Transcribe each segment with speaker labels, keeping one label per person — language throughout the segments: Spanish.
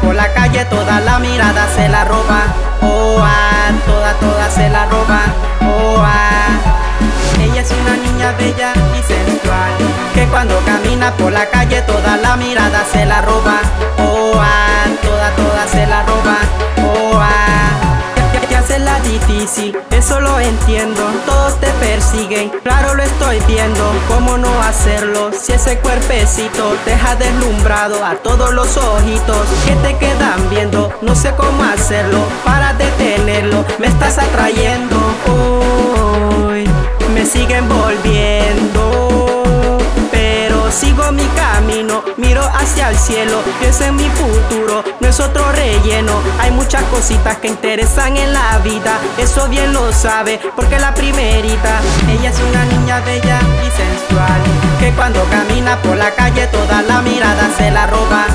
Speaker 1: por la calle, toda la mirada se la roba. Oh, ah, toda, toda se la roba. Oh, ah. Ella es una niña bella y sensual, que cuando camina por la calle, toda la mirada se la roba. Oh, ah, toda, toda se la roba. Oh, ah. Ya se la difícil, eso lo entiendo. Claro lo estoy viendo. ¿Cómo no hacerlo? Si ese cuerpecito deja deslumbrado a todos los ojitos que te quedan viendo. No sé cómo hacerlo para detenerlo. Me estás atrayendo. Hoy me siguen volviendo. Pero sigo mi miro hacia el cielo, pienso en mi futuro, no es otro relleno. Hay muchas cositas que interesan en la vida, eso bien lo sabe, porque la primerita, ella es una niña bella y sensual, que cuando camina por la calle toda la mirada se la roba.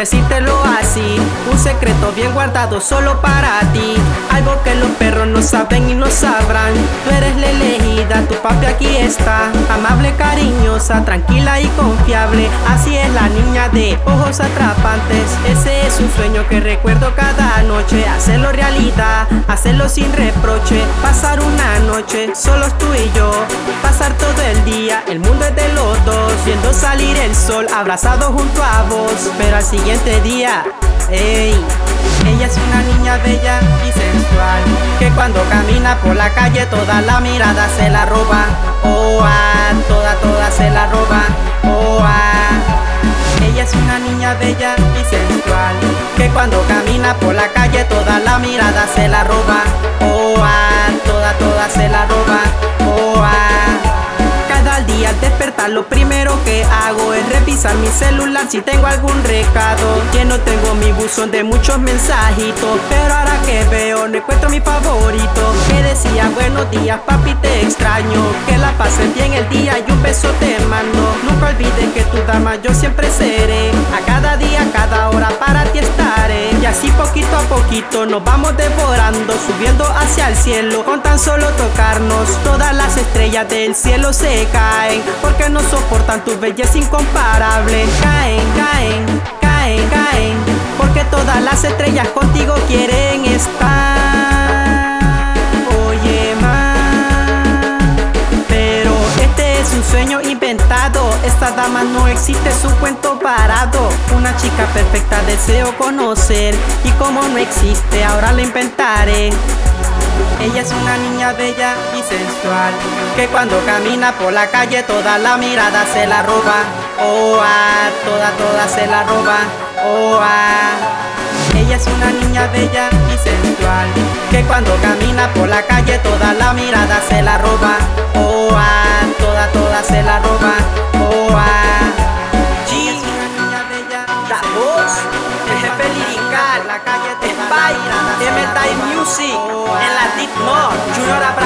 Speaker 1: Decírtelo así Un secreto bien guardado solo para ti. Algo que los perros no saben y no sabrán. Tú eres la elegida, tu papi aquí está. Amable, cariñosa, tranquila y confiable. Así es la niña de ojos atrapantes. Ese es un sueño que recuerdo cada noche. Hacerlo realidad, hacerlo sin reproche. Pasar una noche solos tú y yo Pasar todo el día, el mundo es de los dos Viendo salir el sol, abrazados junto a vos. Pero al siguiente día, ey Ella es una niña bella y sensual Que cuando camina por la calle toda la mirada se la roba. Oh, ah, toda, toda se la roba. Oh, ah. Ella es una niña bella y sensual Que cuando camina por la calle toda la mirada se la roba. Oh, ah, toda, toda se la roba lo primero que hago es revisar mi celular si tengo algún recado. Que no tengo mi buzón de muchos mensajitos Pero ahora que veo no encuentro mi favorito. Que decía buenos días papi te extraño Que la pasen bien el día y un beso te mando. Nunca olvides que tu dama yo siempre seré. A cada día, a cada hora para ti estaré. Y así poquito a poquito nos vamos devorando Subiendo hacia el cielo con tan solo tocarnos Las estrellas del cielo se caen porque no soportan tu belleza incomparable. Caen, caen, caen, caen porque todas las estrellas contigo quieren estar. Oye, ma, pero este es un sueño inventado. Esta dama no existe, es un cuento parado. Una chica perfecta deseo conocer y como no existe, ahora la inventaré. Ella es una niña bella y sensual Que cuando camina por la calle toda la mirada se la roba. Oh, ah, toda, toda se la roba. Oh, ah. Ella es una niña bella y sensual Que cuando camina por la calle toda la mirada se la roba. Oh, ah, toda, toda se la roba. Oh, ah. Bella
Speaker 2: La voz, el jefe lirical,
Speaker 1: la calle
Speaker 2: M-Time Music, en la Deep North, Junior.